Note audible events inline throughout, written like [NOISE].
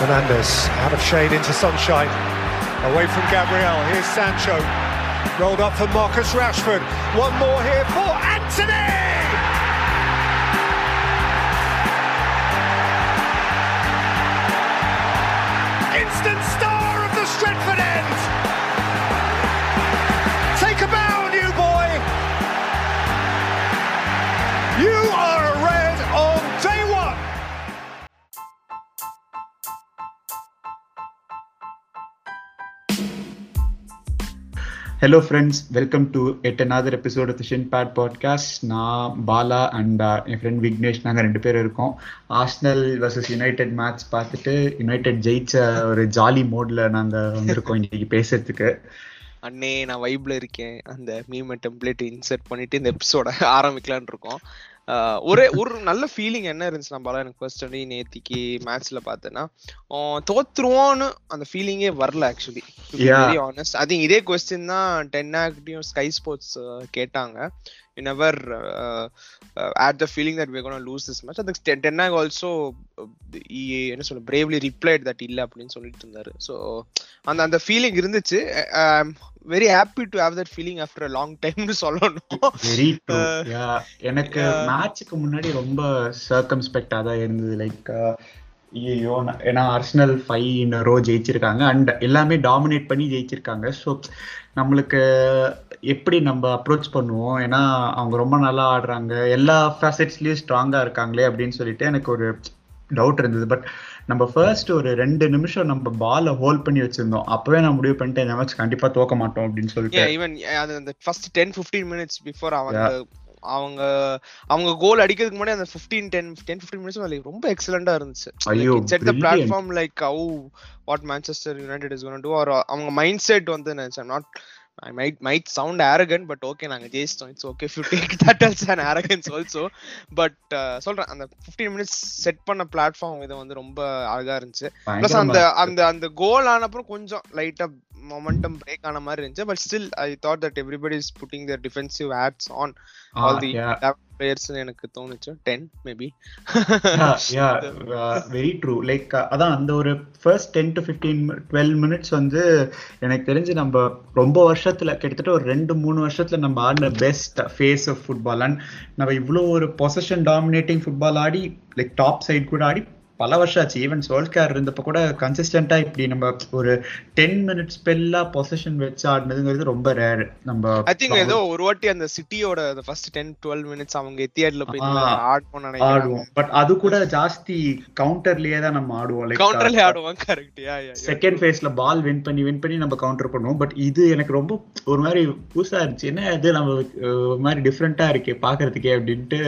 Fernandez out of shade into sunshine. Away from Gabriel. Here's Sancho. Rolled up for Marcus Rashford. One more here for Anthony! Instant star hello friends welcome to yet another episode of shin pad podcast நான் Bala and uh, என் friend Vignesh நாங்கள் ரெண்டு பேரும் இருக்கோம். Arsenal versus United match பார்த்துட்டு United ஜெயிச்ச ஒரு jolly மோட்ல நாங்கள் வந்திருக்கோம் இன்னைக்கு பேசுறதுக்கு. அண்ணே நான் வைப்ல இருக்கேன். அந்த மீம டெம்ப்ளேட் இன்சர்ட் பண்ணிட்டு இந்த எபிசோட ஆரம்பிக்கலான் இருக்கோம். ஒரே ஒரு நல்ல ஃபீலிங் என்ன இருந்துச்சு நம்மளால எனக்கு ஃபர்ஸ்ட் வந்து நேத்திக்கு மேட்ச்ல பார்த்தேன்னா ஆஹ் தோத்துருவோன்னு அந்த ஃபீலிங்கே வரல ஆக்சுவலி ஆனஸ்ட் திங்க் இதே கொஸ்டின் தான் டென் ஆக்டியும் ஸ்கை ஸ்போர்ட்ஸ் கேட்டாங்க. You never had the feeling that we gonna lose this match அதுக்கு டென் ஆக் ஆல்சோ என்ன சொல்ல பிரேவ்லி ரிப்ளைட் தட் இல்ல அப்படின்னு சொல்லிட்டு இருந்தாரு. ஸோ அந்த அந்த ஃபீலிங் இருந்துச்சு. Very happy to have that feeling after a long டைம்னு சொல்லணும். வெரி ட்ரூ எனக்கு Yeah. மேட்ச்சுக்கு முன்னாடி ரொம்ப சர்க்கம்ஸ்பெக்டா தான் இருந்தது. லைக் ஐயோ ஏன்னா அர்சனல் ஃபைவ் இன் ரோ ஜெயிச்சிருக்காங்க. அண்ட் எல்லாமே டாமினேட் பண்ணி ஜெயிச்சிருக்காங்க. ஸோ நம்மளுக்கு எப்படி நம்ம அப்ரோச் பண்ணுவோம்? ஏன்னா அவங்க ரொம்ப நல்லா ஆடுறாங்க. எல்லா ஃபேசட்ஸ்லயும் ஸ்ட்ராங்கா இருக்காங்களே அப்படின்னு சொல்லிட்டு எனக்கு ஒரு டவுட் இருந்தது. பட் நம்ம ஃபர்ஸ்ட் ஒரு ரெண்டு நிமிஷம் நம்ம பாலை ஹோல்ட் பண்ணி வச்சிருந்தோம். அப்பவே நான் முடிவு பண்ணிட்டேன் இந்த மேட்ச் கண்டிப்பா தோக்க மாட்டோம் அப்படின்னு சொல்லிட்டு. ஈவன் அது அந்த first ten fifteen minutes before அவங்க அவங்க அவங்க கோல் அடிக்கிறதுக்கு முன்னாடி அந்த fifteen ten ten fifteen minutes ரொம்ப எக்ஸலண்டா இருந்துச்சு. ஐயோ, set the. Platform like how what Manchester United is going to are அவங்க மைண்ட் செட் வந்து நினைச்சேன் not I might might sound arrogant but okay நாங்க ஜெயிச்சிட்டோம். It's okay take that as an arrogance also but சொல்றேன் அந்த 15 minutes set பண்ண platform இது வந்து ரொம்ப அழகா இருந்துச்சு. ப்ளஸ் அந்த அந்த அந்த கோல் ஆனப்புறம் கொஞ்சம் லைட்டா மொமெண்டம் பிரேக் ஆன மாதிரி இருந்துச்சு. But still I thought that everybody is putting their defensive hats on all the. Players எனக்கு தோணுச்சு. Then maybe very true like அதான் அந்த ஒரு first ten to fifteen twelve minutes வந்து எனக்கு தெரிஞ்சு நம்ம ரொம்ப வருஷத்துல கிட்டத்தட்ட ஒரு ரெண்டு மூணு வருஷத்துல நம்ம ஆடின best phase of football and நம்ம இவ்வளோ ஒரு பொசிஷன் டாமினேட்டிங் ஃபுட்பால் ஆடி லைக் டாப் சைடு கூட ஆடி பல வருஷம் ஆச்சு. ஈவன் சோல்கேர் இருந்தப்ப கூட கன்சிஸ்டண்டா இப்படி நம்ம ஒரு டென் மினிட்ஸ் ஸ்பெல்லா பொசிஷன் வச்சு ஆடினதுங்கிறது ரொம்ப ரேர் நம்ம ஐ திங்க் ஏதோ ஒரு வாட்டி அந்த சிட்டியோட ஃபர்ஸ்ட் டென் டுவெல் மினிட்ஸ் அவங்க எத்தியாட்ல போய் ஆடுவோம் ஆடுவோம். பட் அது கூட ஜாஸ்தி கவுண்டர்லயே தான் நம்ம ஆடுவோம். லைக் கவுண்டர்ல ஆடுவோம் கரெக்ட் யா செகண்ட் ஃபேஸ்ல பால் வின் பண்ணி வின் பண்ணி நம்ம கவுண்டர் பண்ணுவோம். பட் இது எனக்கு ரொம்ப ஒரு மாதிரி புதுசா இருந்துச்சு. என்ன இது நம்ம ஒரு மாதிரி டிஃப்ரெண்டா இருக்கே பாக்குறதுக்கே அப்படின்ட்டு.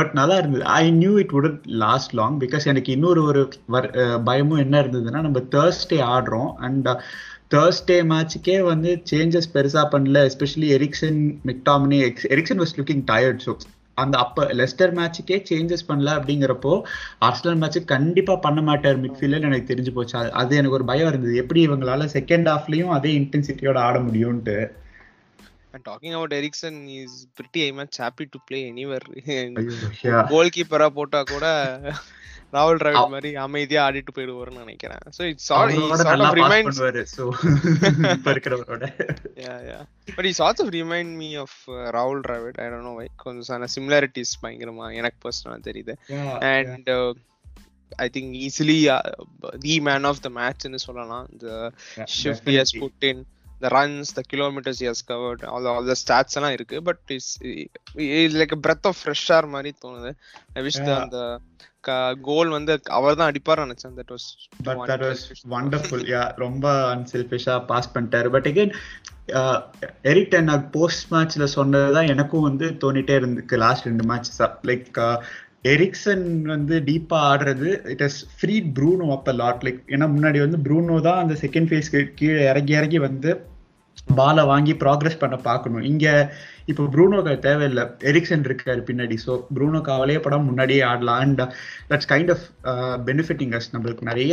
பட் நல்லா இருந்தது. I knew it would last long because எனக்கு இன்னொரு ஒரு பயமும் என்ன இருந்ததுன்னா நம்ம தேர்ஸ்டே ஆடுறோம். அண்ட் தேர்ஸ்டே மேட்சுக்கே வந்து சேஞ்சஸ் பெருசா பண்ணல. Especially Eriksen McTominay Eriksen was looking tired so அந்த அப்ப லெஸ்டர் மேட்சுக்கே சேஞ்சஸ் பண்ணல அப்படிங்கிறப்போ ஆர்சனல் மேட்ச் கண்டிப்பா பண்ண மாட்டார் மிட்ஃபீல்ட்ல எனக்கு தெரிஞ்சு போச்சு. அது- எனக்கு ஒரு பயம் இருந்தது. எப்படி இவங்களால செகண்ட் ஹாஃப்லயும் அதே இன்டென்சிட்டியோட ஆட முடியும்ட்டு And talking about Ericsson, he's pretty much happy to play anywhere. கீப்பரா போட்டா கூட ராகுல் டிராவிட் மாதிரி அமைதியா ஆடிட்டு போயிடுவாருன்னு நினைக்கிறேன் so it's all sort of pass reminds பண்ணுவாரு ஸோ இப்ப இருக்கிறவரோட yeah yeah but he sort of remind me of uh, Rahul Dravid I don't know why கொஞ்சம் similarities பயங்கரமா எனக்கு பர்சனலா தெரியுது and uh, I think easily uh, the man of the match னு சொல்லலாம் the shift he has put in the runs the kilometers he has covered all the, all the stats எல்லாம் இருக்கு. Like a breath of fresh air மாதிரி தோணுது. I wish the Yeah. அந்த கோல் வந்து அவர் தான் அடிப்பார் நினைச்சேன். That was but that was wonderful yeah ரொம்ப அன்செல்ஃபிஷா பாஸ் பண்ணிட்டாரு. But again Erik ten post மேட்ச்ல சொன்னதுதான் எனக்கும் வந்து தோணிட்டே இருந்துக்கு லாஸ்ட் ரெண்டு மேட்ச் லைக் எரிக்சன் வந்து டீப்பா ஆடுறது it has free Bruno up a lot like ஏன்னா முன்னாடி வந்து ப்ரூனோ தான் அந்த செகண்ட் ஃபேஸ்க்கு கீழே இறங்கி இறங்கி வந்து பாலை வாங்கி ப்ராக்ரஸ் பண்ண பார்க்கணும். இங்க இப்போ ப்ரூனோக்கு தேவையில்லை. எரிக்சன் இருக்காரு பின்னாடி. ஸோ ப்ரூனோ காவலையே படம் முன்னாடியே ஆடலாம். And that's kind of benefiting us நம்மளுக்கு நிறைய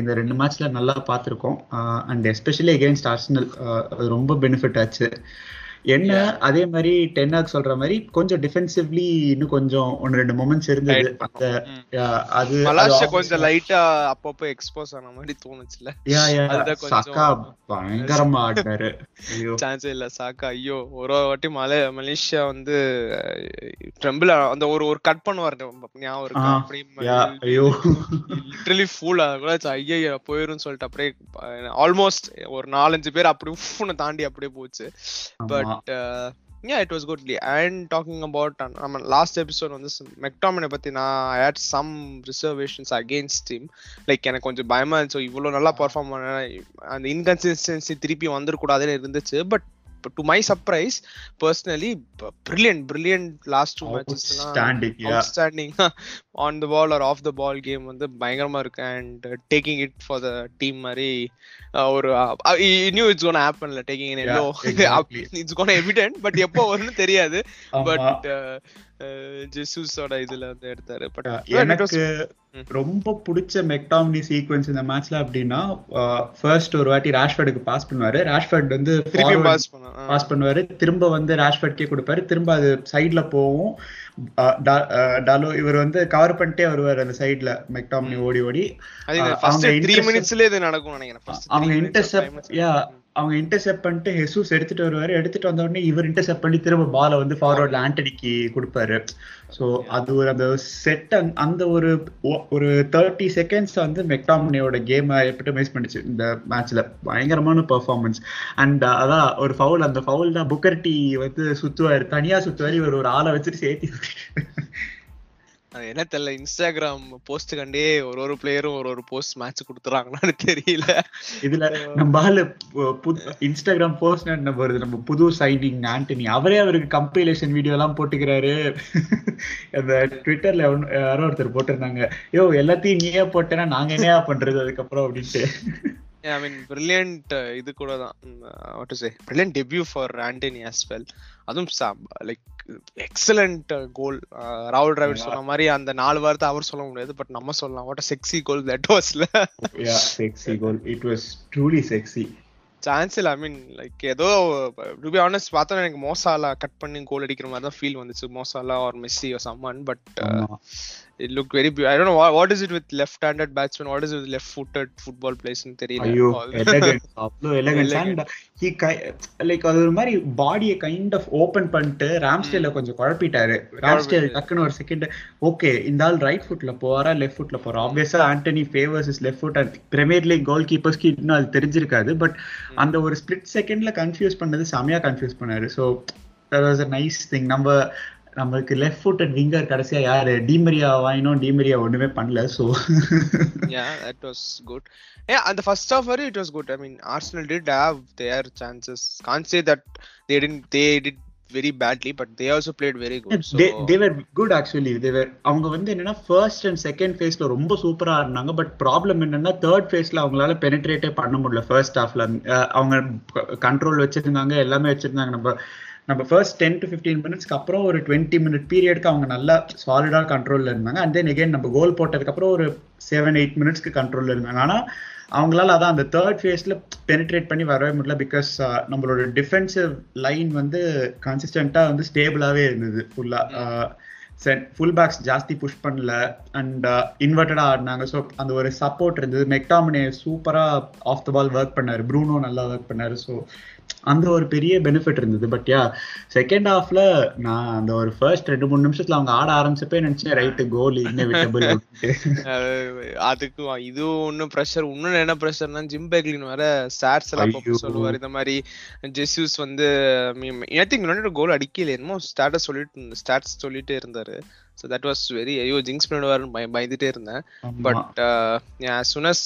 இந்த ரெண்டு மேட்ச்ல நல்லா பார்த்துருக்கோம். அண்ட் எஸ்பெஷலி அகேன்ஸ்ட் அர்சனல் அது ரொம்ப பெனிஃபிட் ஆச்சு. என்ன அதே மாதிரி டென்னாக் சொல்ற மாதிரி கொஞ்சம் டிஃபென்சிவ்லி இன்னும் கொஞ்சம் ஒன்னு ரெண்டு மொமெண்ட்ஸ் இருந்தது. அந்த அது மலாஷியா கொஞ்சம் லைட்டா அப்பப்போ எக்ஸ்போஸ் ஆன மாதிரி தோணுச்சுல. யா யா சாக்கா பயங்கரமா ஆடினாரு. சான்ஸ் இல்ல. சாக்கா ஐயோ. ஒரு வாட்டி மலை மலேசியா வந்து ட்ரம்பிள் அந்த ஒரு ஒரு கட் பண்ணுவார். ஞாபகம் இருக்கு? அப்படி ஐயோ. லிட்டரலி ஃபூல் கூட ஐயா போயிரும் சொல்லிட்டு அப்படியே ஆல்மோஸ்ட் ஒரு நாலஞ்சு பேர் அப்படி உஃப்னு தாண்டி அப்படியே போச்சு. But yeah it was good. And talking about நம்ம லாஸ்ட் எபிசோட் வந்து மெக்டாமினை பத்தி நான் I had some reservations against team like எனக்கு கொஞ்சம் பயமாக இருந்துச்சு. இவ்வளவு நல்லா பெர்ஃபார்ம் பண்ண அந்த இன்கன்சிஸ்டன்சி திருப்பி வந்துடக்கூடாதுன்னு இருந்துச்சு. But to my surprise personally brilliant brilliant last two matches outstanding on the ball or off the ball game வந்து பயங்கரமா இருக்கு. And taking it for the team மாதிரி ஒரு நியூ இட்ஸ் கோன் ஹேப்பன்ல taking in yellow it's gonna evident but எப்போ வரும்னு தெரியாது. But ஜெசூஸோட இதுல வந்து எடுத்தாரு. பட் எனக்கு ரொம்ப பிடிச்ச மெக்டாமினி சீக்வன்ஸ் இந்த மேட்ச்ல அப்படின்னா ஃபர்ஸ்ட் ஒரு வாட்டி ராஷ்வர்டுக்கு பாஸ் பண்ணுவாரு. ராஷ்வர்ட் வந்து பாஸ் பண்ணுவாரு. திரும்ப வந்து ராஷ்வர்ட்கே கொடுப்பாரு. திரும்ப அது சைட்ல போகும் டாலோ இவர் வந்து கவர் பண்ணிட்டே வருவார் அந்த சைடுல மெக்டாமினி ஓடி ஓடி. அவங்க இன்டர்செப்ட் அவங்க இன்டர்செப்ட் பண்ணிட்டு ஹெசூஸ் எடுத்துட்டு வருவாரு. எடுத்துட்டு வந்த உடனே இவர் இன்டர்செப்ட் பண்ணி திரும்ப பாலை வந்து ஃபார்வர்ட்ல ஆண்டனிக்கு கொடுப்பாரு. ஸோ அது ஒரு அந்த செட் அந்த ஒரு ஒரு தேர்ட்டி செகண்ட்ஸ் வந்து மெக்டாமினியோட கேமை எப்படி மிஸ் பண்ணிச்சு இந்த மேட்ச்ல பயங்கரமான பெர்ஃபார்மன்ஸ் அண்ட் அதான் ஒரு ஃபவுல் அந்த ஃபவுல் தான் புக்கர்டி வந்து சுத்துவாரு. தனியா சுத்துவாரு. இவர் ஒரு ஆளை வச்சுட்டு சேர்த்தி என்ன தெரியல இன்ஸ்டாகிராம் போஸ்ட் கண்டே ஒரு ஒரு பிளேயரும் ஒரு ஒரு போஸ்ட் மேட்ச் கொடுத்துறாங்கன்னு தெரியல. இதுல நம்ம ஆளு இன்ஸ்டாகிராம் போஸ்ட் என்ன வருது? நம்ம புது சைனிங் ஆண்டனி அவரே அவருக்கு கம்பைலேஷன் வீடியோ எல்லாம் போட்டுக்கிறாரு. அந்த ட்விட்டர்ல யாரோ ஒருத்தர் போட்டிருந்தாங்க. யோ எல்லாத்தையும் நீயே போட்டேன்னா நாங்க என்னையா பண்றது அதுக்கப்புறம் அப்படின்ட்டு. ஐ மீன் பிரில்லியன்ட் இது கூட தான். What say brilliant debut for Antony as well அதுவும் லைக் எக்ஸலண்ட் கோல் ராகுல் டிராவிட் சொன்ன மாதிரி அந்த நாலு வாரத்தை அவர் சொல்ல முடியாது பட் நம்ம சொல்லலாம். What sexy goal that வாஸ்ல sexy goal it was truly sexy chance இல்ல ஐ மீன் லைக் ஏதோ டு பி ஆனஸ்ட் பார்த்தா எனக்கு மோசாலா கட் பண்ணி கோல் அடிக்கிற மாதிரி தான் ஃபீல் வந்துச்சு. Musiala or Messi or someone but it looked very I don't know what, what is it with left-handed batsman what is it with left-footed football players னு தெரியல. Elegant அவ்வளோ லைக் அது ஒரு மாதிரி பாடியை கைண்ட் ஆஃப் ஓபன் பண்ணிட்டு ராம்ஸ்டேல கொஞ்சம் குழப்பிட்டாரு. ராம்ஸ்டேல் டக்குன்னு ஒரு செகண்ட் ஓகே இந்த ஆள் ரைட் ஃபுட்ல போறா லெஃப்ட் ஃபுட்ல போறா? ஆப்வியஸா Antony favours is left foot and Premier League goal கீப்பர்ஸ்க்கு இன்னும் அது தெரிஞ்சிருக்காது. பட் அந்த ஒரு ஸ்பிளிட் செகண்ட்ல கன்ஃபியூஸ் பண்ணது செமையா கன்ஃபியூஸ் பண்ணாரு. So that was a nice thing நம்ம நம்மளுக்கு லெஃப்ட் ஃபுட் அண்ட் விங்கர் கடைசியா யாரு? டிமரியா வாங்கினோம் டிமரியா ஒண்ணுமே பண்ணல so yeah that was good and the first half வரை good. I mean arsenal did have their chances. Can't say that they didn't they did very badly but they also played very good so they, they were good actually. They were அவங்க வந்து என்னன்னா first and second ஃபேஸ்ல ரொம்ப சூப்பரா இருந்தாங்க but problem என்னன்னா third ஃபேஸ்ல அவங்களால பெனிட்ரேட்டே பண்ண முடியல ஃபர்ஸ்ட் ஹாஃப்ல அவங்க கண்ட்ரோல் வச்சிருந்தாங்க எல்லாமே வச்சிருந்தாங்க நம்ம நம்ம ஃபர்ஸ்ட் டென் டு ஃபிஃப்டீன் மினிட்ஸ்க்கு அப்புறம் ஒரு டுவெண்ட்டி மினிட் பீரியட்க்கு அவங்க நல்லா சாலிடா கண்ட்ரோல்ல இருந்தாங்க. அண்ட் தென் எகைன் நம்ம கோல் போட்டதுக்கு அப்புறம் ஒரு செவன் எயிட் மினிட்ஸ்க்கு கண்ட்ரோல்ல இருந்தாங்க. ஆனா அவங்களால அதான் அந்த தேர்ட் ஃபேஸ்ல பெனிட்ரேட் பண்ணி வரவே முடியல பிகாஸ் நம்மளோட டிஃபென்சிவ் லைன் வந்து கன்சிஸ்டண்டா வந்து ஸ்டேபிளாவே இருந்தது ஃபுல்லா ஃபுல் பேக்ஸ் ஜாஸ்தி புஷ் பண்ணல. அண்ட் இன்வெர்டடா ஆடினாங்க. ஸோ அந்த ஒரு சப்போர்ட் இருந்தது. மெக்டாமினே சூப்பரா ஆஃப் த பால் ஒர்க் பண்ணாரு. ப்ரூனோ நல்லா ஒர்க் பண்ணாரு. ஸோ அந்த ஒரு பெரிய பெனிஃபிட் இருந்தது. பட் யா செகண்ட் ஹாஃப்ல நான் அந்த ஒரு ஃபர்ஸ்ட் ரெண்டு மூணு நிமிஷத்துல அவங்க ஆட ஆரம்பிச்சப்பே நினைச்சேன் ரைட்டு கோல் இன்னெவிட்டபிள் அதுக்கு இது ஒன்னும் ப்ரெஷர் இன்னும் என்ன ப்ரெஷர்னா ஜிம் பெக்லின் வர ஸ்டாட்ஸ் எல்லாம் சொல்லுவார் இந்த மாதிரி ஜெஸ்யூஸ் வந்து ஐ திங்க் கோல் அடிக்கல என்னமோ ஸ்டாட்டஸ் சொல்லிட்டு ஸ்டாட்ஸ் சொல்லிட்டே இருந்தாரு. ஸோ தட் வாஸ் வெரி ஐயோ ஜிங்ஸ் பண்ணிடுவாருன்னு பய பயந்துட்டே இருந்தேன். But soon as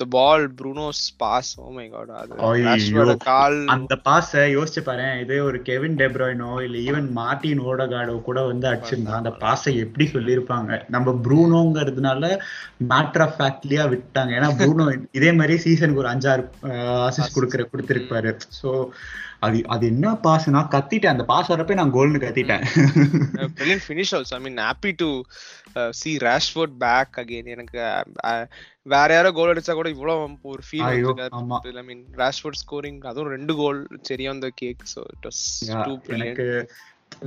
the ball Bruno's pass oh my God அது கால். அந்த பாஸ யோசிச்சு பாரு இதே ஒரு கெவின் டெப்ராய்னோ இல்ல ஈவன் மார்டின் ஓடகாடோ கூட வந்து அடிச்சிருந்தா அந்த பாஸை எப்படி சொல்லியிருப்பாங்க? நம்ம ப்ரூனோங்கிறதுனால ஆஃப் ஃபேக்ட்லியா விட்டாங்க. ஏன்னா ப்ரூனோ இதே மாதிரி சீசனுக்கு ஒரு அஞ்சாறு அசிஸ்ட் கொடுக்குற கொடுத்துருப்பாரு. ஸோ அது அது என்ன பாஸ் நான் கத்திட்டேன். அந்த பாஸ் வரப்ப நான் கோல்னு கத்திட்டேன். finish also. I mean happy to uh, see rashford back again. எனக்கு வேற யாரோ கோல் அடிச்சா கூட இவ்வளவு ஒரு feel. I mean Rashford scoring அதுவும் ரெண்டு கோல் சரியா அந்த cake so it was too brilliant எனக்கு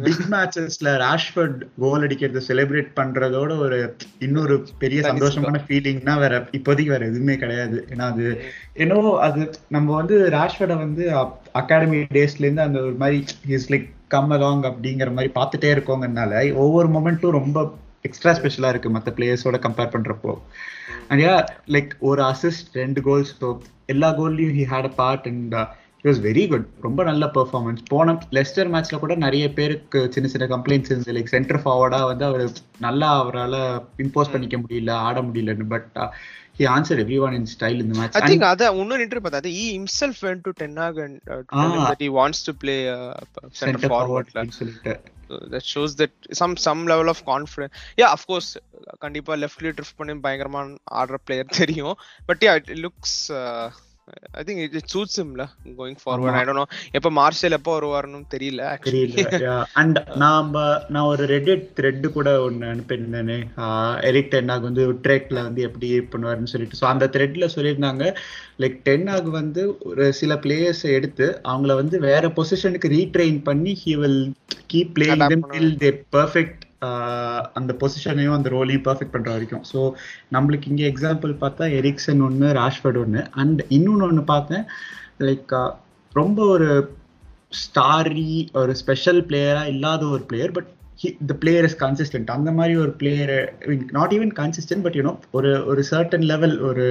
பிக் மேட்சஸ்ல ராஷ்பர்ட் கோல் அடிக்கிறத செலிப்ரேட் பண்றதோட ஒரு இன்னொரு பெரிய சந்தோஷமான ஃபீலிங்னா வேற இப்போதைக்கு வேற எதுவுமே கிடையாது. ஏன்னா அது என்னவோ அது நம்ம வந்து ராஷ்வர்டை வந்து அகாடமி டேஸ்ல இருந்து அந்த ஒரு மாதிரி இஸ் லைக் கம் அலாங் அப்படிங்கிற மாதிரி பார்த்துட்டே இருக்கோங்கனால ஒவ்வொரு மொமெண்ட்டும் ரொம்ப எக்ஸ்ட்ரா ஸ்பெஷலா இருக்கு மத்த பிளேயர்ஸோட கம்பேர் பண்றப்போ. அண்ட் யா லைக் ஒரு அசிஸ்ட் ரெண்டு கோல்ஸ் எல்லா கோல்லையும் he had a part and was very good ரொம்ப நல்ல பெர்ஃபார்மன்ஸ் போன லெஸ்டர் மேட்ச்ல கூட நிறைய பேருக்கு சின்ன சின்ன கம்ப்ளைண்ட்ஸ் இருந்துச்சு. லைக் சென்டர் ஃபார்வர்டா வந்து அவர் நல்லா அவரால் இம்போஸ் பண்ணிக்க முடியல ஆட முடியலன்னு but he answer everyone in style இந்த I மேட்ச் think அத இன்னொரு இன்டர்வியூ பார்த்தா he himself went to Ten Hag and uh, told him Ah. that he wants to play uh, center centre forward forward சொல்லிட்டு. So that shows that some some level of confidence. Yeah of course கண்டிப்பா லெஃப்ட்ல drift பண்ணி பயங்கரமா ஆடுற player தெரியும். But yeah it looks it suits him la going forward. ஆமா. I don't know. எப்ப Martial எப்ப வருவாருன்னு தெரியல தெரியல அண்ட் நாம நான் ஒரு ரெடிட் த்ரெட் கூட ஒன்னு அனுப்பியிருந்தேனே. எரிக் டென்னாக் வந்து ட்ரேக்ல வந்து எப்படி பண்ணுவாருன்னு சொல்லிட்டு. ஸோ அந்த த்ரெட்ல சொல்லியிருந்தாங்க லைக் டென்னாக் வந்து ஒரு சில பிளேயர்ஸை எடுத்து அவங்கள வந்து வேற பொசிஷனுக்கு ரீட்ரெயின் பண்ணி he will keep playing them till they perfect அந்த பொசிஷனையும் அந்த ரோலையும் பர்ஃபெக்ட் பண்ணுற வரைக்கும். ஸோ நம்மளுக்கு இங்கே எக்ஸாம்பிள் பார்த்தா எரிக்சன் ஒன்று ராஷ்வர்ட் ஒன்று அண்ட் இன்னொன்று ஒன்று பார்த்தேன். லைக் ரொம்ப ஒரு ஸ்டாரி ஒரு ஸ்பெஷல் பிளேயராக இல்லாத ஒரு player but the player is consistent அந்த மாதிரி ஒரு player not even consistent but you know ஒரு ஒரு சர்டன் லெவல் ஒரு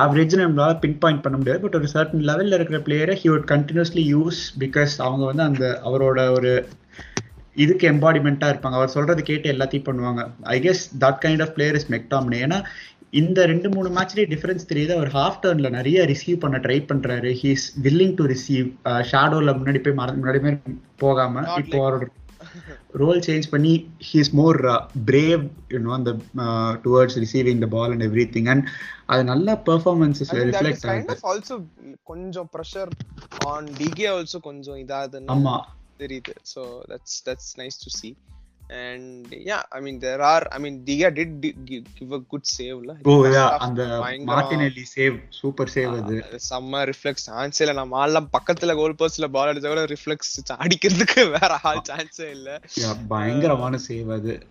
ஆவரேஜ் நம்மளால பின் பாயிண்ட் பண்ண முடியாது பட் ஒரு சர்டன் லெவலில் இருக்கிற பிளேயரை he would continuously use because அவங்க வந்து அந்த அவரோட ஒரு இதுக்கு எம்பாடிமெண்டா இருப்பாங்க. அவர் சொல்றது கேட்டு எல்லாத்தையும் பண்ணுவாங்க. I guess that kind of player is McTominay ஏன்னா இந்த ரெண்டு மூணு மேட்ச்லயே டிஃபரன்ஸ் தெரியுது. அவர் ஹாஃப் டர்ன்ல நிறைய ரிசீவ் பண்ண ட்ரை பண்றாரு. ஹீஸ் வில்லிங் டு ரிசீவ் ஷேடோல முன்னாடி போய் முன்னாடி போகாம இப்போ அவரோட ரோல் சேஞ்ச் பண்ணி he's more brave you know அந்த towards receiving the ball and everything and அது நல்ல பெர்ஃபார்மன்சஸ் is ரிஃப்ளெக்ட் ஆகுது. also கொஞ்சம் ப்ரெஷர் ஆன் டிகே ஆல்சோ கொஞ்சம் இதாதுன்னு ஆமா. தெரியுது nice to see. And yeah i mean there are i mean diga did di- gi- give a good save la ஓ யா அந்த. Martinelli save super save அது. செம்ம reflex சான்ஸே இல்ல நம்ம ஆள்லாம் பக்கத்துல கோல் போஸ்ட்ல பால் அடிச்சா கூட ரிஃப்ளெக்ஸ் அடிக்கிறதுக்கு வேற ஆள் சான்ஸே இல்ல. பயங்கரமான சேவ் அது.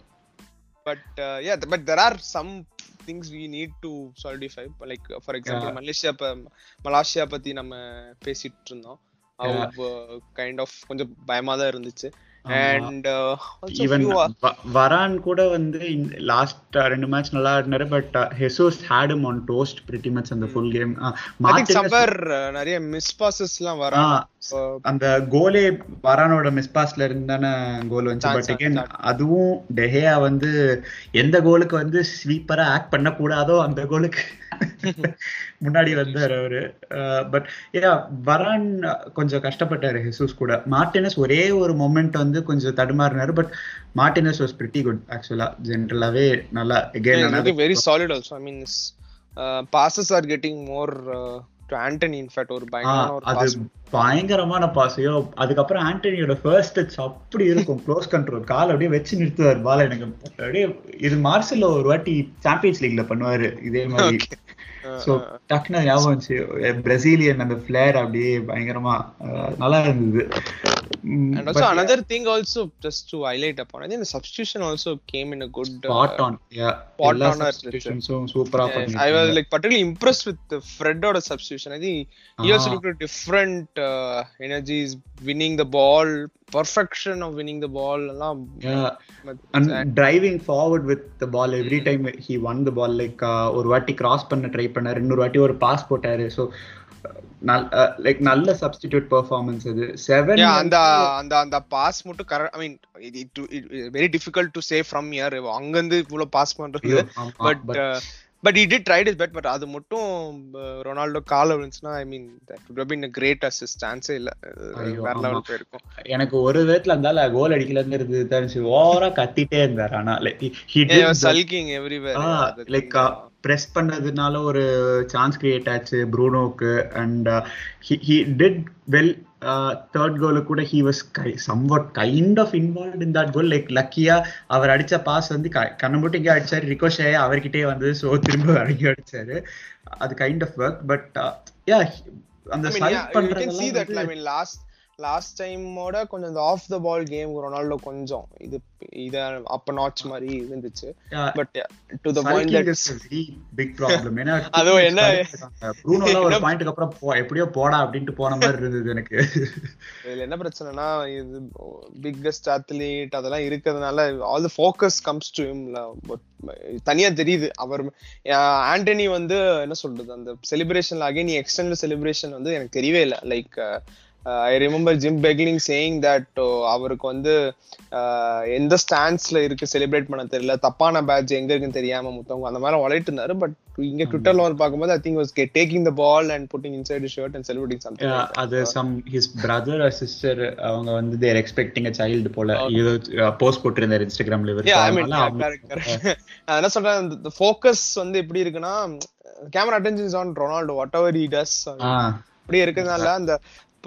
But yeah but there are some things we need to solidify like for example Malacia Malacia பத்தி நம்ம பேசிட்டு இருந்தோம். கைண்ட் ஆஃப் கொஞ்சம் பயமா தான் இருந்துச்சு. அண்ட் ஈவன் வரான் கூட வந்து லாஸ்ட் ரெண்டு மேட்ச் நல்லா ஆடினாரு but ஹெசோஸ் had on toast pretty much அந்த ஃபுல் கேம் சம்பர் நிறைய மிஸ் பாசஸ்லாம் வர அந்த கோலே வரானோட மிஸ் பாஸ்ல இருந்து தானே கோல் வந்துச்சு பட் அகைன் அதுவும் டெஹேயா வந்து எந்த கோலுக்கு வந்து ஸ்வீப்பரா ஆக்ட் பண்ண கூடாதோ அந்த கோலுக்கு [LAUGHS] முன்னாடி வந்தாரு அவரு. பட் ஏ வரான் கொஞ்சம் கஷ்டப்பட்டாரு ஹெசூஸ் கூட. மார்டினஸ் ஒரே ஒரு மொமெண்ட் வந்து கொஞ்சம் தடுமாறினாரு but Martinez was pretty good ஆக்சுவலா ஜென்ரலாவே நல்லா again very solid also I mean passes are getting more to Antony in fact ஒரு பயங்கரமான பயங்கரமான பாசையோ அதுக்கப்புறம் ஆண்டனியோட ஃபர்ஸ்ட் டச் அப்படி இருக்கும். க்ளோஸ் கண்ட்ரோல் கால் அப்படியே வச்சு நிறுத்துவார். பால எனக்கு அப்படியே இது மார்சல்ல ஒரு வாட்டி சாம்பியன்ஸ் லீக்ல பண்ணுவாரு. இதே மாதிரி. [LAUGHS] சோ டக்குனு ஞாபகம் வந்துச்சு. பிரசீலியன் அந்த பிளேயர் அப்படியே பயங்கரமா நல்லா இருந்தது. And also but, another yeah. thing also just to highlight upon i think the substitution also came in a good spot on yeah spot on substitution so super yeah, i was like particularly impressed with the fred or substitution i think he ah. also looked at different uh, energies winning the ball perfection of winning the ball yeah and driving forward with the ball every time he won the ball like ஒரு வாட்டி cross பண்ண try பண்ணாரு இன்னொரு வாட்டி ஒரு pass போட்டாரு so like நல்ல substitute performance அது செவன் அந்த அந்த அந்த பாஸ் மட்டும் correct I mean very difficult to say from here அங்க இருந்து இவ்வளவு பாஸ் பண்றது. But but he did tried is bad but அது மட்டும் ரொனால்டோ கால விழுந்துச்சுன்னா I mean that great assist சான்ஸே இல்ல. வேற லெவல் போயிருக்கும் எனக்கு ஒரு விதத்துல இருந்தால கோல் அடிக்கலங்கிறது தெரிஞ்சு ஓவரா கத்திட்டே இருந்தார். ஆனா he sulking everywhere like press பண்ணதுனால ஒரு சான்ஸ் கிரியேட் ஆச்சு ப்ரூனோக்கு. And he did well third goal கூட he was somewhat kind of involve in that goal like லக்கியா அவர் அடிச்ச பாஸ் வந்து கண்ணமுட்டிங்க அடிச்சாரு ரிகோஷே அவர்கிட்டயே வந்து ஸோ திரும்ப அடங்கி அடிச்சாரு. அது kind of work but yeah அந்த லாஸ்ட் லாஸ்ட் டைமோட கொஞ்சம் இந்த off the ball game Ronaldo கொஞ்சம் இது இத அப்ப நாட்ச் மாதிரி இருந்துச்சு. But to the point that big problem ஏனா அது என்ன? ப்ரூனோல ஒரு பாயிண்ட்க்கு அப்புறம் எப்படியோ போடா அப்படினு போன மாதிரி இருந்தது எனக்கு. இதுல என்ன பிரச்சனைனா இது பிக்கஸ்ட் அத்லீட் அதெல்லாம் இருக்கிறதுனால all the focus comes to ஹிம்ல தனியா தெரியுது. அவர் ஆண்டனி வந்து என்ன சொல்றது? அந்த செலிப்ரேஷன்ல அகைன் எக்ஸ்டெண்டட் செலிப்ரேஷன் வந்து எனக்கு தெரியவே இல்லை. Like I remember Jim Beglin saying that அவருக்கு வந்து எந்த ஸ்டாண்ட்ஸ்ல இருக்கு செலிப்ரேட் பண்ண தெரியல. தப்பான பேட்ச் எங்க இருக்குன்னு தெரியாம முத்தவங்க அந்த மாதிரி உழைட்டு இருந்தாரு பட் இங்க ட்விட்டர்ல ஒரு பார்க்கும்போது I think was taking the ball and putting inside shirt and celebrating something அது some his brother or sister அவங்க வந்து தேர் எக்ஸ்பெக்டிங் அ சைல்டு போல. இது போஸ்ட் போட்டிருந்தார் இன்ஸ்டாகிராம்ல இவர். என்ன சொல்றேன் இந்த ஃபோக்கஸ் வந்து எப்படி இருக்குன்னா camera attention on Ronaldo whatever he does அப்படி இருக்கிறதுனால அந்த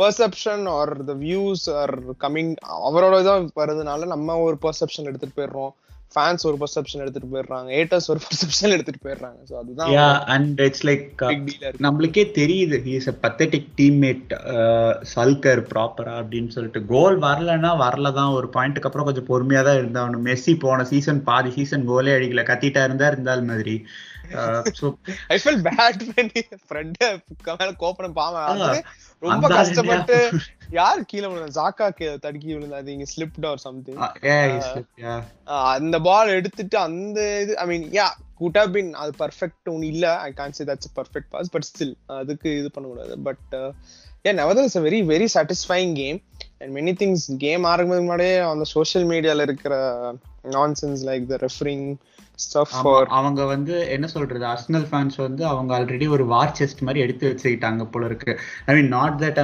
perception or the views are coming அவரோட இதான் வருதுனால நம்ம ஒரு பர்செப்ஷன் எடுத்துட்டு போயிடுறோம். ஃபேன்ஸ் ஒரு பர்செப்ஷன் எடுத்துட்டு போயிடுறாங்க. ஏட்டர்ஸ் ஒரு பர்செப்ஷன் எடுத்துட்டு போயிடுறாங்க. சோ அதுதான் யா அண்ட் இட்ஸ் லைக் நம்மளுக்கே தெரியுது he is a pathetic teammate sulker ப்ராப்பரா அப்படின்னு சொல்லிட்டு. கோல் வரலன்னா வரல தான். ஒரு பாயிண்ட்டுக்கு அப்புறம் கொஞ்சம் பொறுமையா தான் இருந்தாகணும். மெஸ்ஸி போன சீசன் பாதி சீசன் கோலே அடிக்கல. கத்திட்டா இருந்தா இருந்தால் மாதிரி. I felt bad when friend மேல கோபனம் பாவம் ரொம்ப கஷ்டப்பட்டு யார் கீழ விழுந்தா? ஜாக்கா தடுக்கி விழுந்தாதீங்க ஸ்லிப்ட் ஆர் சம்திங் அந்த பால் எடுத்துட்டு அந்த இது I mean yeah good how been அது பர்ஃபெக்ட் ஒன்னு இல்ல. I can't say that's perfect pass but still அதுக்கு இது பண்ண கூடாது பட் ஏன் neither is very very satisfying game and many things game ஆரம்பிக்கிறதுக்கு முன்னாடியே அந்த சோஷியல் மீடியால இருக்கிற நான்சென்ஸ் லைக் த ரெஃபரிங் அவங்க வந்து என்ன சொல்றது அர்சனல் ஃபேன்ஸ் வந்து அவங்க ஆல்ரெடி ஒரு வார் செஸ்ட் மாதிரி எடுத்து வச்சுக்கிட்டாங்க போல இருக்கு. I mean not that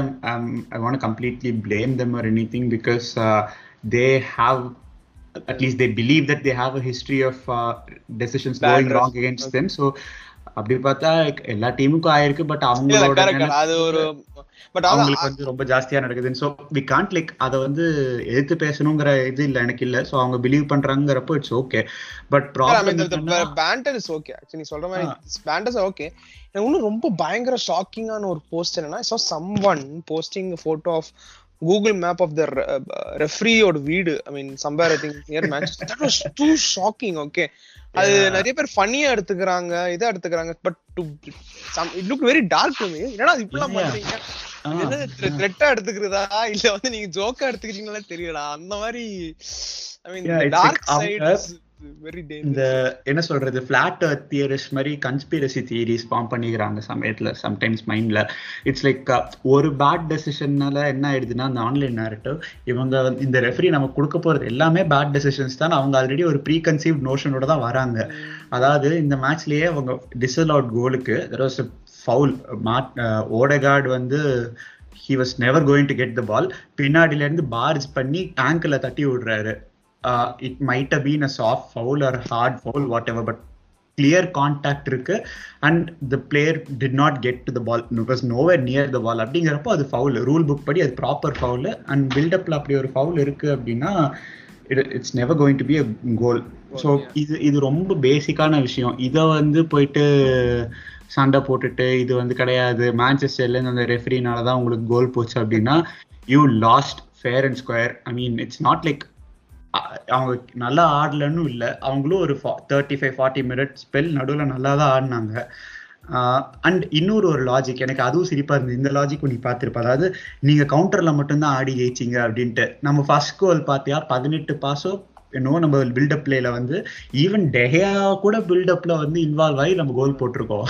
I want completely blame them or anything because they have at least they believe that they have a history of uh, decisions Bad going wrong against them. So அப்படி பார்த்தா எல்லா டீமுக்கும் ஆயிருக்கு but அவங்களோட அது ஒரு but அவங்களுக்கு வந்து ரொம்ப ஜாஸ்தியா நடக்குது சோ வி காண்ட் லைக் அத வந்து எதிர்த்து பேசணுங்கிற இது இல்ல எனக்கு இல்ல. சோ அவங்க believe பண்றாங்கறப்போ it's okay but problem banter is okay actually நீ சொல்ற மாதிரி பேண்டர்ஸ் ஓகே எனக்கு இன்னும் ரொம்ப பயங்கர ஷாக்கிங்கான ஒரு போஸ்ட் என்னன்னா so someone posting photo of Google map of the ரெஃப்ரியோட வீடு. I mean somewhere I think near match that was too shocking okay அது நிறைய பேர் ஃபன்னியா எடுத்துக்கிறாங்க இதா எடுத்துக்கிறாங்க but to it look very dark to me என்னடா இப்படிலாம் பண்றீங்க? என்ன த்ரெட்டா எடுத்துக்கிறதா? இல்ல வந்து நீங்க ஜோக்கா எடுத்துக்கிறீங்களா தெரியலடா. அந்த மாதிரி ஐ மீன் டார்க் சைடு இந்த என்ன சொல்றது பிளாட் எர்த் தியரிஸ் மாதிரி கன்ஸ்பிரசி தியரிஸ் ஃபார்ம் பண்ணிக்கிறாங்க சமயத்துல சம்டைம்ஸ் மைண்ட்ல இட்ஸ் லைக் ஒரு பேட் டெசிஷன்னால என்ன ஆயிடுதுன்னா அந்த ஆன்லைன் நேரட்டிவ் இவங்க இந்த ரெஃபரி நமக்கு கொடுக்க போறது எல்லாமே பேட் டெசிஷன்ஸ் தான். அவங்க ஆல்ரெடி ஒரு ப்ரீ கன்சீவ் நோஷனோட தான் வராங்க. அதாவது இந்த மேட்ச்லயே அவங்க டிசல் அவுட் கோலுக்கு தெர் வாஸ் ஃபவுல் மாட் ஓடகார்டு வந்து he was never going to get the ball பின்னாடில இருந்து பார்ஜ் பண்ணி ஆங்கிள் தட்டி விடுறாரு. Uh, it might have been a soft foul or hard foul, whatever, but clear contact இருக்கு. And the player did not get to the ball because nowhere near the ball அப்படிங்கிறப்போ அது foul rule book படி அது proper foul and பில்டப்ல அப்படி ஒரு foul இருக்கு அப்படின்னா it's never going to be a goal so இது இது ரொம்ப பேசிக்கான விஷயம். இதை வந்து போயிட்டு சண்டை போட்டுட்டு இது வந்து கிடையாது. மேன்செஸ்டர்லேருந்து அந்த ரெஃபரினால தான் உங்களுக்கு கோல் போச்சு அப்படின்னா you lost fair and square I mean it's not like அவங்க நல்லா ஆடலன்னு இல்லை. அவங்களும் ஒரு thirty five forty minute spell நடுவில் நல்லா தான் ஆடினாங்க அண்ட் இன்னொரு ஒரு லாஜிக் எனக்கு அதுவும் சிரிப்பா இருந்தது. இந்த லாஜிக் நீ பார்த்துருப்ப. அதாவது நீங்க கவுண்டர்ல மட்டும்தான் ஆடி ஜெயிச்சிங்க அப்படின்ட்டு. நம்ம ஃபர்ஸ்ட் கோல் பார்த்தியா பதினெட்டு பாசோ இன்னும் நம்ம பில்டப் பிளேல வந்து ஈவன் டெஹியா கூட பில்டப்ல வந்து இன்வால்வ் ஆகி நம்ம கோல் போட்டிருக்கோம்.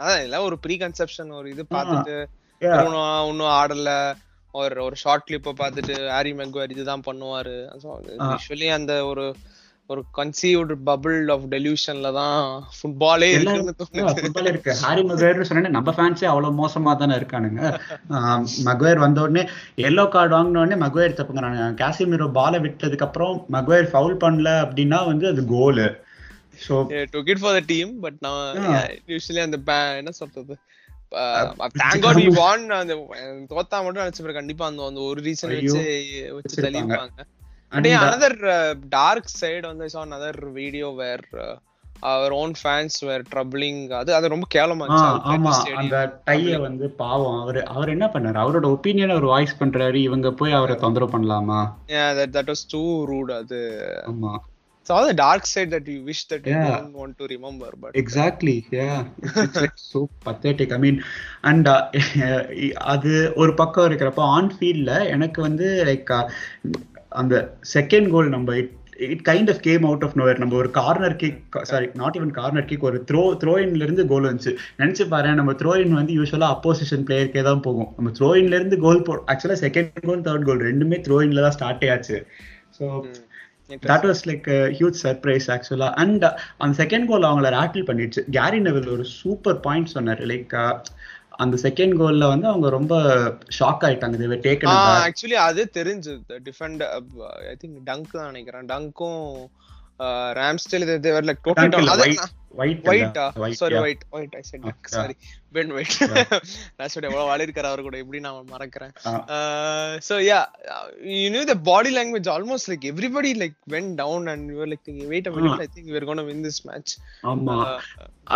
அதான் இல்ல ஒரு ப்ரீ கன்செப்ஷன் ஒரு இது பார்த்துட்டு இன்னும் ஆடல. ஒரு ஒரு ஷார்ட் கிளிப்ப பார்த்துட்டு ஹாரி மெக்வார் இதுதான் பண்ணுவாரு. யூஸ்வலி அந்த ஒரு ஒரு கன்சீவ்டு பபிள் ஆஃப் டெலியூஷன்ல தான் ஃபுட்பாலே ஃபுட்பால் இருக்கு. ஹாரி மக்வேர் சொன்னேன் நம்ம ஃபேன்ஸே அவ்வளவு மோசமா தானே இருக்கானுங்க. மக்வேர் வந்த உடனே எல்லோ கார்டு வாங்கின உடனே மக்வேர் தப்புங்கிறாங்க காசிமிரோ பாலை விட்டதுக்கு அப்புறம் மக்வேர் ஃபவுல் பண்ணல அப்படின்னா வந்து அது goal so took it for the team but நான் யூஸ்வலி அந்த என்ன சொல்றது? தேங்க் காட் வி வான் அந்த தோத்தா மட்டும் நினைச்சு கண்டிப்பா அந்த அந்த ஒரு ரீசன் வச்சு வச்சு தள்ளிருப்பாங்க அப்படியே அனதர் டார்க் சைடு வந்து அனதர் வீடியோ வேர் அவர் ஓன் ஃபேன்ஸ் வேர் ட்ரபிளிங் அது அது ரொம்ப கேவலமா ஆமா. அந்த டைய வந்து பாவம். அவர் அவர் என்ன பண்ணாரு? அவரோட ஒபினியன் அவர் வாய்ஸ் பண்றாரு. இவங்க போய் அவரை தொந்தரவு பண்ணலாமா? தட் வாஸ் டூ ரூட் அது ஆமா. It's all the dark side that you wish that you yeah. don't want to remember. But exactly, yeah, it's, it's like so pathetic. I mean, and uh, [LAUGHS] அது ஒரு பக்கம் இருக்கிறப்ப on ஃபீல்ட்ல எனக்கு வந்து like அந்த செகண்ட் கோல் நம்ம it kind of came out of nowhere நம்ம ஒரு corner kick sorry not even corner kick ஒரு த்ரோ த்ரோயின்ல இருந்து கோல் வந்துச்சு. நினைச்சு பாரு நம்ம த்ரோயின் வந்து யூஸ்வலா அப்போசிஷன் பிளேயருக்கே தான் போகும். நம்ம த்ரோயின்ல இருந்து கோல் போ ஆக்சுவலா செகண்ட் கோல் தேர்ட் கோல் ரெண்டுமே த்ரோயின்ல தான் ஸ்டார்ட் ஆச்சு. So that was like huge surprise ஆக்சுவலா அண்ட் அந்த செகண்ட் கோல் அவங்கள ரேட்டில் பண்ணிடுச்சு. கேரி நெவில் ஒரு சூப்பர் பாயிண்ட் சொன்னார். லைக் அந்த செகண்ட் கோல்ல வந்து அவங்க ரொம்ப ஷாக் ஆயிட்டாங்க. தேவர் டேக்கன் ஆக்சுவலி அது தெரிஞ்சு. டிஃபெண்ட் ஐ திங்க் டங்க் தான் நினைக்கிறேன். டங்க்கும் Ramsdale they were like total ஒயிட்டா sorry white white I said sorry Ben White நான் சொல்ல எவ்வளவு வாழ இருக்காரு அவர் கூட எப்படி நான் மறக்கிறேன் so yeah you knew the body language almost like everybody like when down and you like thinking wait a minute I think we are gonna win this match ஆமா.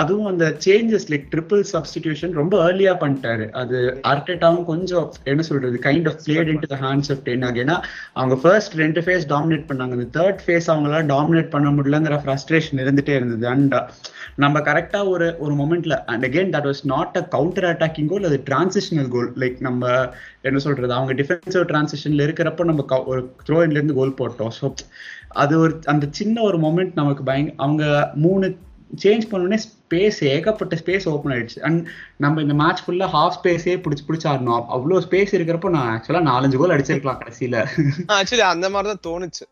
அதுவும் அந்த சேஞ்சஸ் லைக் ட்ரிபிள் சப்ஸ்டிடியூஷன் ரொம்ப ஏர்லியா பண்ணிட்டாரு. அது அர்டேட்டாவும் கொஞ்சம் என்ன சொல்றது kind of played into the hands of Ten ஏன்னா அவங்க ஃபர்ஸ்ட் ரெண்டு ஃபேஸ் டாமினேட் பண்ணாங்க. அந்த தேர்ட் ஃபேஸ் அவங்களால டாமினேட் பண்ண முடியலங்கிற ஃப்ரஸ்ட்ரேஷன் இருந்துட்டே இருந்தது. அண்ட் நம்ம கரெக்டா ஒரு ஒரு மொமெண்ட்ல and again that was not a counter attacking goal அது டிரான்சிஷனல் கோல் லைக் நம்ம என்ன சொல்றது அவங்க டிஃபென்சிவ் டிரான்சிஷன்ல இருக்கிறப்ப நம்ம ஒரு த்ரோயின்ல இருந்து கோல் போட்டோம். ஸோ அது ஒரு அந்த சின்ன ஒரு மொமெண்ட் நமக்கு பயங்க அவங்க மூணு சேஞ்ச் பண்ணோடனே ஸ்பேஸ் ஏகப்பட்ட ஸ்பேஸ் ஓப்பன் ஆயிடுச்சு. அண்ட் நம்ம இந்த மேட்ச் ஃபுல்லா ஹாஃப் ஸ்பேஸே பிடிச்சி பிடிச்சி ஆடணும் அவ்வளோ ஸ்பேஸ் இருக்கிறப்போ நான் ஆக்சுவலா நாலஞ்சு கோல் அடிச்சிருக்கலாம் கடைசியில. [LAUGHS] ஆக்சுவலி அந்த மாதிரி தான் தோணுச்சு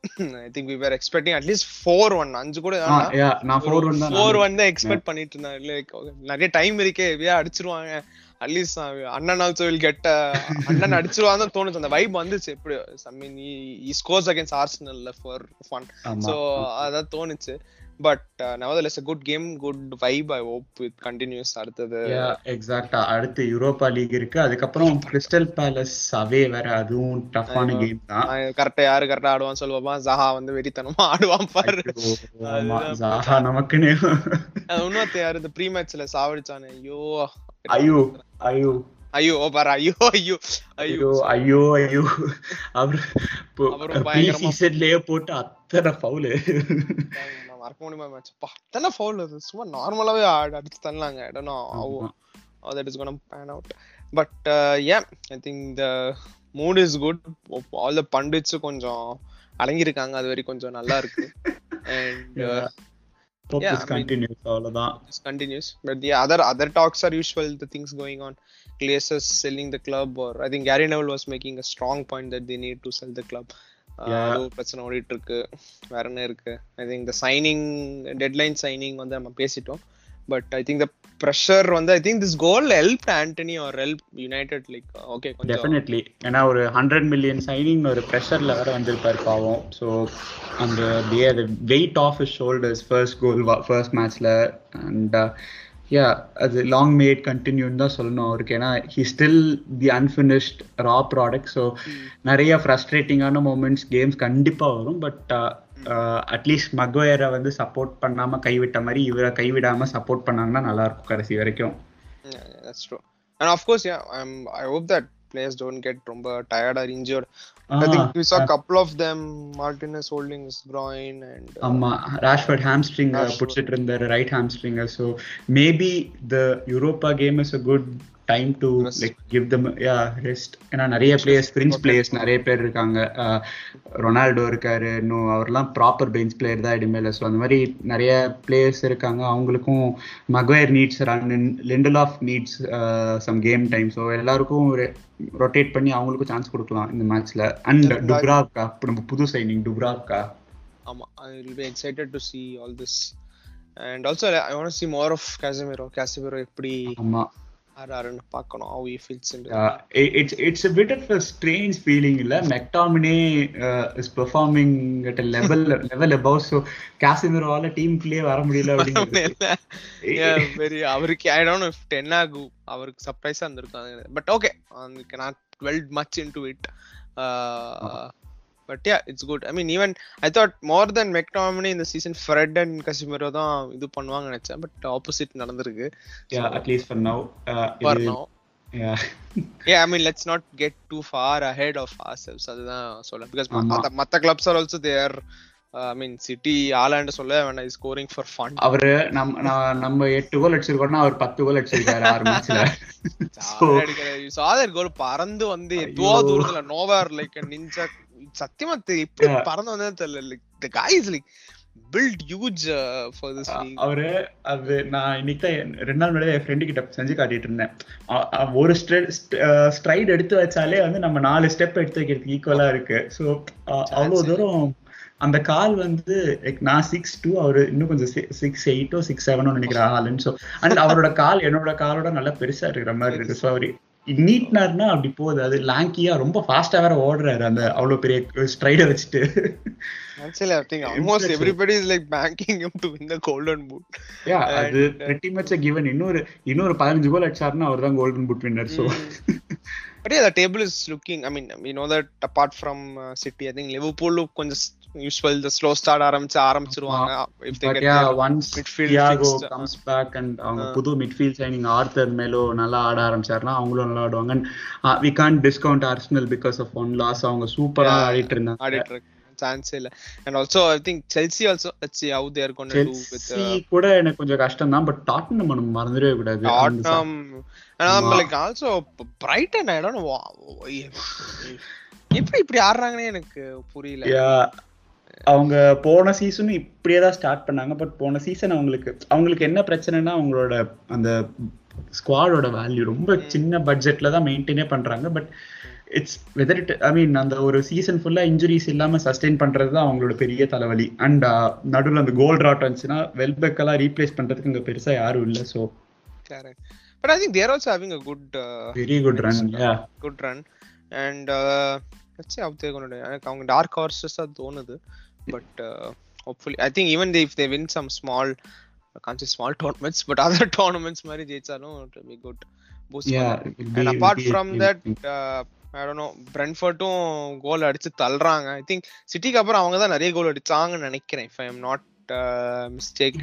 I think we were expecting at least four one அஞ்சு கூட நான் ஃபோர் ஒன் தான் ஃபோர் ஒன் தான் எக்ஸ்பெக்ட் பண்ணிட்டு இருந்தேன். லைக் நிறைய டைம் இருக்கே எப்படியா அடிச்சிருவாங்க. அட்லீஸ்ட் அண்ணன் ஆல்சோ வில் கெட் அண்ணன் அடிச்சிருவாங்க தோணுச்சு. அந்த வைப் வந்துச்சு. எப்படி ஐ மீன் ஸ்கோர்ஸ் அகேன்ஸ்ட் ஆர்சனல்ல ஃபார் ஃபன் சோ அதான் தோணுச்சு. But nevertheless a good game good vibe I hope it continues அடுத்தது. எக்ஸாக்ட்டா அடுத்து யூரோப்பா லீக் இருக்கு. அதுக்கப்புறம் கிறிஸ்டல் பேலஸ் அவே வேற. அதுவும் டஃப்பான கேம் தான். கரெக்டா யாரு கரெக்டா ஆடுவான் சொல்லுவாமா ஜஹா வந்து வெறித்தனமா ஆடுவான் பாரு. ஜஹா நமக்குன்னு. இன்னொருத்த யாரு? இந்த ப்ரீ மேட்ச்ல சாவடிச்சானே. ஐயோ. ஐயோ ஐயோ. ஐயோ பாரு. ஐயோ ஐயோ. ஐயோ ஐயோ ஐயோ. அவர் போட்டு அத்தனை ஃபவுலு மறக்க முடியுமா மேட்ச் பா அத்தனை ஃபவுல் அது சும்மா நார்மலாவே அடிச்சு தள்ளலாங்க இடனோ is going to pan out but uh, yeah i think the mood is good all the pundits கொஞ்சம் அடங்கியிருக்காங்க அது வரைக்கும் கொஞ்சம் நல்லா இருக்கு and uh, Hope yeah, this continues. I mean, this continues. But the other other talks are usual. The things going on. Glaciers selling the club, or I think Gary Neville was making a strong point that they need to sell the club. பிரச்சனை ஓடிட்டு இருக்கு வேற என்ன இருக்கு? I think the signing deadline signing வந்து நம்ம பேசிட்டோம். But I think the pressure வந்து I think this goal help Antony or help United like okay definitely ஏன்னா ஒரு ஹண்ட்ரட் மில்லியன் சைனிங் ஒரு ப்ரெஷர்ல வேற வந்திருப்பாரு பாவம். ஸோ அந்த weight of shoulders first goal first மேட்ச்ல அண்ட் யா அது லாங் மேட் கண்டினியூன்னு தான் சொல்லணும் அவருக்கு. ஏன்னா he still the unfinished raw product so நிறைய ஃப்ரஸ்ட்ரேட்டிங்கான மூமெண்ட்ஸ் கேம்ஸ் கண்டிப்பாக வரும். பட் அட்லீஸ்ட் மக்வயரை வந்து சப்போர்ட் பண்ணாம கைவிட்ட மாதிரி இவரை கைவிடாம சப்போர்ட் பண்ணாங்கன்னா நல்லா இருக்கும் கடைசி வரைக்கும். That's true. And of course players don't get tired or injured. Ah, I think we saw a couple of them Martinez holding his groin and. Uh, Rashford hamstring uh, Rashford. Uh, puts it in their right hamstring. So maybe the Europa game is a good time to like give them yeah rest ஏன்னா நிறைய players fringe players நிறைய பேர் இருக்காங்க. Ronaldo இருக்காரு இன்னும் அவர்லாம் proper bench player தான் இனிமேல். ஸோ அந்த மாதிரி நிறைய பிளேயர்ஸ் இருக்காங்க. அவங்களுக்கும் மகயர் needs run lintel of needs some game time so எல்லாருக்கும் ரொட்டேட் பண்ணி அவங்களுக்கும் சான்ஸ் கொடுக்கலாம் இந்த மேட்ச்ல அண்ட் டுப்ராவ்கா நம்ம புது சைனிங் டுப்ராவ்கா ஆமா I will be excited to see all this. And also i want to see more of casemiro. Casemiro எப்படி ஆமா. ஆறாருன்னு பார்க்கணும். Yeah, it- it's it's a bit of a strange feeling இல்ல. McTominay is performing at a level [LAUGHS] level above so காசிமிரோவால டீமுக்குள்ளேயே வர முடியல அப்படிங்கிறது. [LAUGHS] Yeah, very அவருக்கு I don't know if Ten Hag அவருக்கு சர்ப்ரைஸா இருந்திருக்கும். பட் ஓகே அதுக்கு நான் well much into it but yeah it's good I mean even I thought more then McTominay இந்த சீசன் ஃப்ரெட் அண்ட் கசிமிரோ தான் இது பண்ணுவாங்க நினைச்சேன். பட் ஆப்போசிட் நடந்திருக்கு. Yeah at least for now. Uh, for இது- no yeah. A I mean let's not get too far ahead of ourselves அதுதான் சொல்ல because. மத்த மத்த clubs are also there I mean City Haaland சொல்ல is scoring for fun அவரு நம்ம நம்ம எட்டு கோல் அடிச்சிருக்கோம்னா அவர் பத்து கோல் அடிச்சிருக்காரு ஆறு மேட்ச்ல சாதர் கோல் பறந்து வந்து எதுவோ. தூரத்துல நோவார் லைக் நிஞ்சா சத்தியமா எப்படி. பறந்து வந்தது தெரியல. Like the built huge uh, for this league. அவரு அது நான் இன்னைக்கு தான் ரெண்டு நாள் முன்னாடி என் ஃப்ரெண்டு கிட்ட செஞ்சு காட்டிட்டு இருந்தேன். ஒரு ஸ்ட்ரைட் எடுத்து வச்சாலே வந்து நம்ம நாலு ஸ்டெப் எடுத்து வைக்கிறதுக்கு ஈக்குவலா இருக்கு. ஸோ அவ்வளவு தூரம் அந்த கால் வந்து நான் சிக்ஸ் டூ அவரு இன்னும் கொஞ்சம் சிக்ஸ் எயிட்டோ சிக்ஸ் செவனோ நினைக்கிறேன் ஆளுன்னு. ஸோ அண்ட் அவரோட கால் என்னோட காலோட நல்லா பெருசா இருக்கிற மாதிரி இருக்கு. ஸோ அவரு நீட்னார்னா அப்படி போகுது அது லாங்கியா ரொம்ப ஃபாஸ்டா வேற ஓடுறாரு அந்த அவ்வளவு பெரிய ஸ்ட்ரைட வச்சுட்டு I think almost Impressive. everybody is like banking him to win the golden boot. Yeah, அது pretty much a given. இன்னொரு இன்னொரு பதினஞ்சு கோல் அடிச்சாருன்னா அவர் தான் golden boot winner so But yeah, the table is looking. I mean, we know that apart from uh, City, I think Liverpool look கொஞ்சம் usual the slow start ஆரம்பிச்சு ஆரம்பிச்சிருவாங்க. Once midfield Thiago fixed. Comes back and அவங்க புது midfield signing author மேலோ நல்லா ஆட ஆரம்பிச்சாருன்னா அவங்களும் நல்லா ஆடுவாங்க. And we can't discount Arsenal because of one loss அவங்க சூப்பரா ஆடிட்டு இருந்தாங்க. ஆடிட்டு இருக்கு சான்ஸே இல்ல. And also I think Chelsea also let's see how they are going to do with Chelsea கூட எனக்கு கொஞ்சம் கஷ்டம் தான் பட் டாட்டன் நம்ம மறந்துடவே கூடாது. அந்த ச- Tottenham and I'm ஆமா. like also Brighton I don't know wha- எப்படி இப்படி ஆடுறாங்கன்னே எனக்கு புரியல. அவங்க போன சீசனும் இப்படியே தான் ஸ்டார்ட் பண்ணாங்க. பட் போன சீசன் அவங்களுக்கு அவங்களுக்கு என்ன பிரச்சனைனா அவங்களோட அந்த ஸ்குவாடோட வேல்யூ ரொம்ப சின்ன பட்ஜெட்ல தான் மெயின்டைனே பண்றாங்க. But it's whether it I mean அந்த ஒரு சீசன் ஃபுல்லா இன்ஜுரிஸ் இல்லாம சஸ்டெயின் பண்றது தான் அவங்களோட பெரிய தலைவலி. அண்ட் நடுவில் அந்த கோல்ட் ராட் வந்துச்சுன்னா வெல்பெக்கெல்லாம் ரீப்ளேஸ் பண்றதுக்கு இங்க பெருசா யாரும் இல்லை. So I think they're also having a good uh, very good run good run. And uh, let's see how they're going to do. எனக்கு அவங்க டார்க் ஹார்ஸஸ் தான் தோணுது. But hopefully I think even they, if they win some small I can't say small tournaments but other tournaments மாதிரி ஜெயிச்சாலும் a from team that thing. uh, I don't know பிரென்ஃபர்ட்டும் goal அடிச்சு தள்ளுறாங்க I think சிட்டிக்கு அப்புறம் அவங்க தான் நிறைய goal அடிச்சாங்கன்னு நினைக்கிறேன் uh,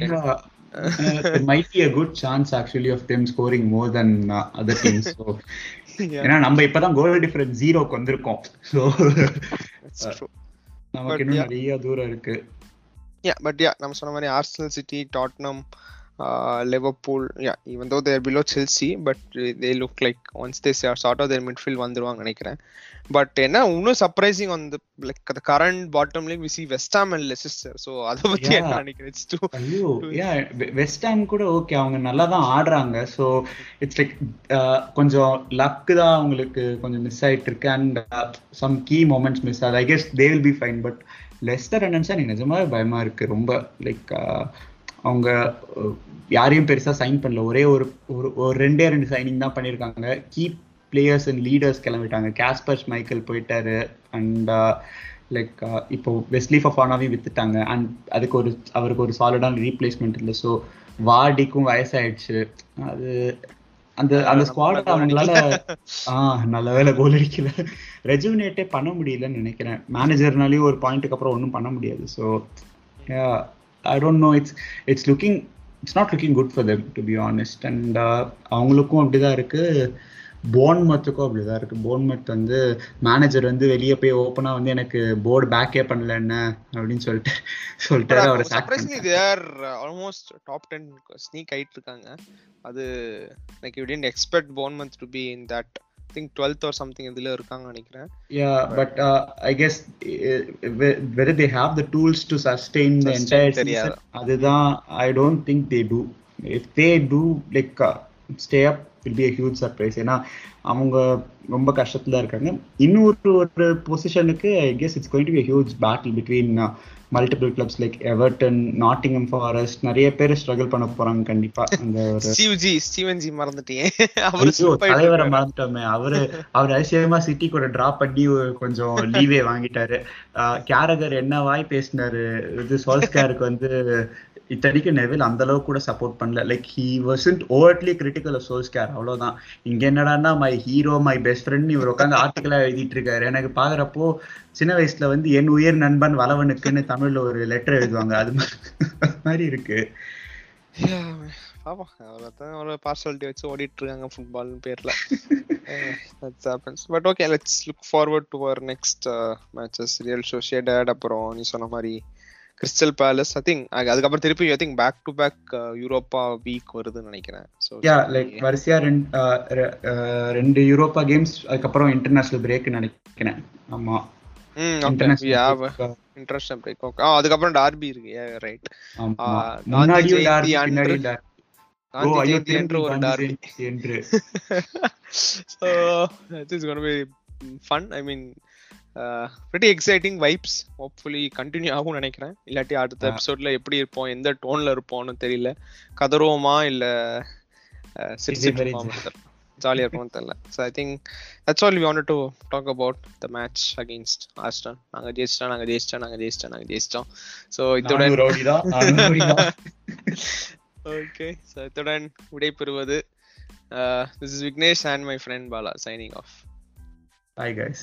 Yeah. Uh, there might be a good chance actually of them scoring more than uh, other teams. So, Yeah, ஏன்னா நம்ம இப்பதான் கோல் டிஃபரன்ஸ் ஜீரோக்கு வந்திருக்கோம் ஸோ நமக்கு இன்னும் yeah. நிறைய தூரம் இருக்கு Yeah, but yeah, நம்ம சொன்ன மாதிரி Arsenal City Tottenham Liverpool yeah even though they below Chelsea but they look like once they sort of their midfield வந்துருவாங்க நினைக்கிறேன். பட் என்ன இன்னும் சர்ப்ரைசிங் வந்து லைக் அந்த current bottom league we see West Ham and Leicester so அதை பத்தி Yeah. என்ன நினைக்கிறேன்? இட்ஸ் டூ ஐயோ யா வெஸ்ட் ஹாம் கூட ஓகே அவங்க நல்லா தான் ஆடுறாங்க ஸோ இட்ஸ் லைக் கொஞ்சம் லக்கு தான் அவங்களுக்கு கொஞ்சம் மிஸ் ஆயிட்டு இருக்கு. And some key moments miss ஆகுது. I guess they will be fine but Leicester என்னன்னு எனக்கு நிஜமாவே பயமா இருக்கு. ரொம்ப லைக் அவங்க யாரையும் பெருசா சைன் பண்ணல. ஒரே ஒரு ஒரு ஒரு ரெண்டே ரெண்டு சைனிங் தான் பண்ணியிருக்காங்க. கீ பிளேயர்ஸ் அண்ட் லீடர்ஸ் கிளம்பிட்டாங்க. காஸ்பர்ஸ் மைக்கேல் போயிட்டாரு. அண்ட் லைக் இப்போ வெஸ்லி ஃபஃபானாவையும் வித்துட்டாங்க. அண்ட் அதுக்கு ஒரு அவருக்கு ஒரு சாலிடான ரீப்ளேஸ்மெண்ட் இல்லை. ஸோ வார்டிக்கும் வயசாயிடுச்சு. அது அந்த அந்த ஸ்குவாட் அவங்களால ஆ நல்ல வேலை கோல் அடிக்கல. ரெஜுவினேட்டே பண்ண முடியலன்னு நினைக்கிறேன். மேனேஜர்னாலையும் ஒரு பாயிண்ட்டுக்கு அப்புறம் ஒன்றும் பண்ண முடியாது. So I don't know it's it's looking it's not looking good for them to be honest and அவங்களுக்கும் அப்படிதான் இருக்கு. போன்மத்துக்கும் அப்படிதான் இருக்கு. போன்மத் வந்து மேனேஜர் வந்து வெளியே போய் ஓப்பனா வந்து எனக்கு போர்டு பேக்கே பண்ணல என்ன அப்படின்னு சொல்லிட்டு சொல்லிட்டு அவரை they are almost top ten sneak ஆயிட்டு இருக்காங்க. அது லைக் யூ டென்ட் எக்ஸ்பெக்ட் போன் month to be in that think twelfth or something இதுல இருக்காங்கன்னு நினைக்கிறேன் Yeah, but uh, I guess uh, whe- whether they have the tools to sustain the Sustain entire தெரியாது. season, அதுதான் I don't think they do. If they do, like uh, stay will be a huge surprise. ஏன்னா அவங்க ரொம்ப கஷ்டத்துல இருக்காங்க. இன்னொரு ஒரு பொசிஷனுக்கு I guess it's going to be huge battle between multiple clubs like Everton Nottingham Forest நிறைய பேர் ஸ்ட்ரகிள் பண்ண போறாங்க கண்டிப்பா. அந்த ஒரு ஸ்டீவ் ஜி ஸ்டீவன் ஜி மறந்துட்டேன். [LAUGHS] அவரு ஐயோ, slip ஆயிட்டு தலைவரை. மறந்துட்டோமே. அவரு அவர் அதிசயமா சிட்டி கூட டிராப் பண்ணி கொஞ்சம் லீவே வாங்கிட்டாரு. கேரகர் என்ன வாய் பேசினாரு? இது சோல்ஸ்கேருக்கு வந்து இத்தனைக்கு நெவில் அந்த அளவுக்கு கூட சப்போர்ட் பண்ணல. Like he wasn't overtly critical of Solskjaer அவ்வளவுதான். இங்க என்னடான்னா my hero my best friend இவர் உட்காந்து ஆர்டிக்கலா எழுதிட்டு இருக்காரு. எனக்கு பாக்குறப்போ சின்ன வயசுல வந்து என் உயிர் நண்பன் வளவனுக்குன்னு தமிழ்ல ஒரு லெட்டர் எழுதுவாங்க. அது மாதிரி- இருக்கு. பாப்போம் அவ்வளோதான் அவ்வளோ பார்சாலிட்டி வச்சு ஓடிட்டு இருக்காங்க ஃபுட்பால்னு பேர்ல. That's happens but okay let's look forward to our next matches Real Sociedad அப்புறம் நீ சொன்ன மாதிரி கிறிஸ்டல் பேலஸ் ஐ திங்க் அதுக்கப்புறம் திருப்பி I think back to back Europa week வருதுன்னு நினைக்கிறேன். ஸோ யா லைக் வரிசையா ரெண்டு அஹ், ரெ- அஹ், ரெண்டு யூரோப்பா கேம்ஸ் அதுக்கப்புறம் இன்டர்நேஷனல் பிரேக் நினைக்கிறேன். ஆமா. இன்டர்நேஷனல் பிரேக் ஓகே ஆ அதுக்கப்புறம் டார்பி இருக்கு. ரைட் காந்தி டார்பி, பின்னாடி டார்பி. என்று ஒரு டார்பி என்று. [LAUGHS] be fun. I pretty exciting vibes. Hopefully continue ஆகும் நினைக்கிறேன். இல்லாட்டி அடுத்த. எபிசோட்ல எப்படி இருப்போம் எந்த டோன்ல இருப்போம்னு தெரியல. கதறுவோமா இல்ல ஜாலியா இருக்கும்னு தெரியல. So I think that's all we want to talk about the match against Aston நாங்க ஜெயிச்சிட்டோம் நாங்க ஜெயிச்சிட்டோம் நாங்க ஜெயிச்சிட்டோம் நாங்க ஜெயிச்சிட்டோம். ஸோ தான். ஓகே ஸோ இத்துடன் விடைபெறுவது this is Vignesh and my friend Bala signing off Bye guys.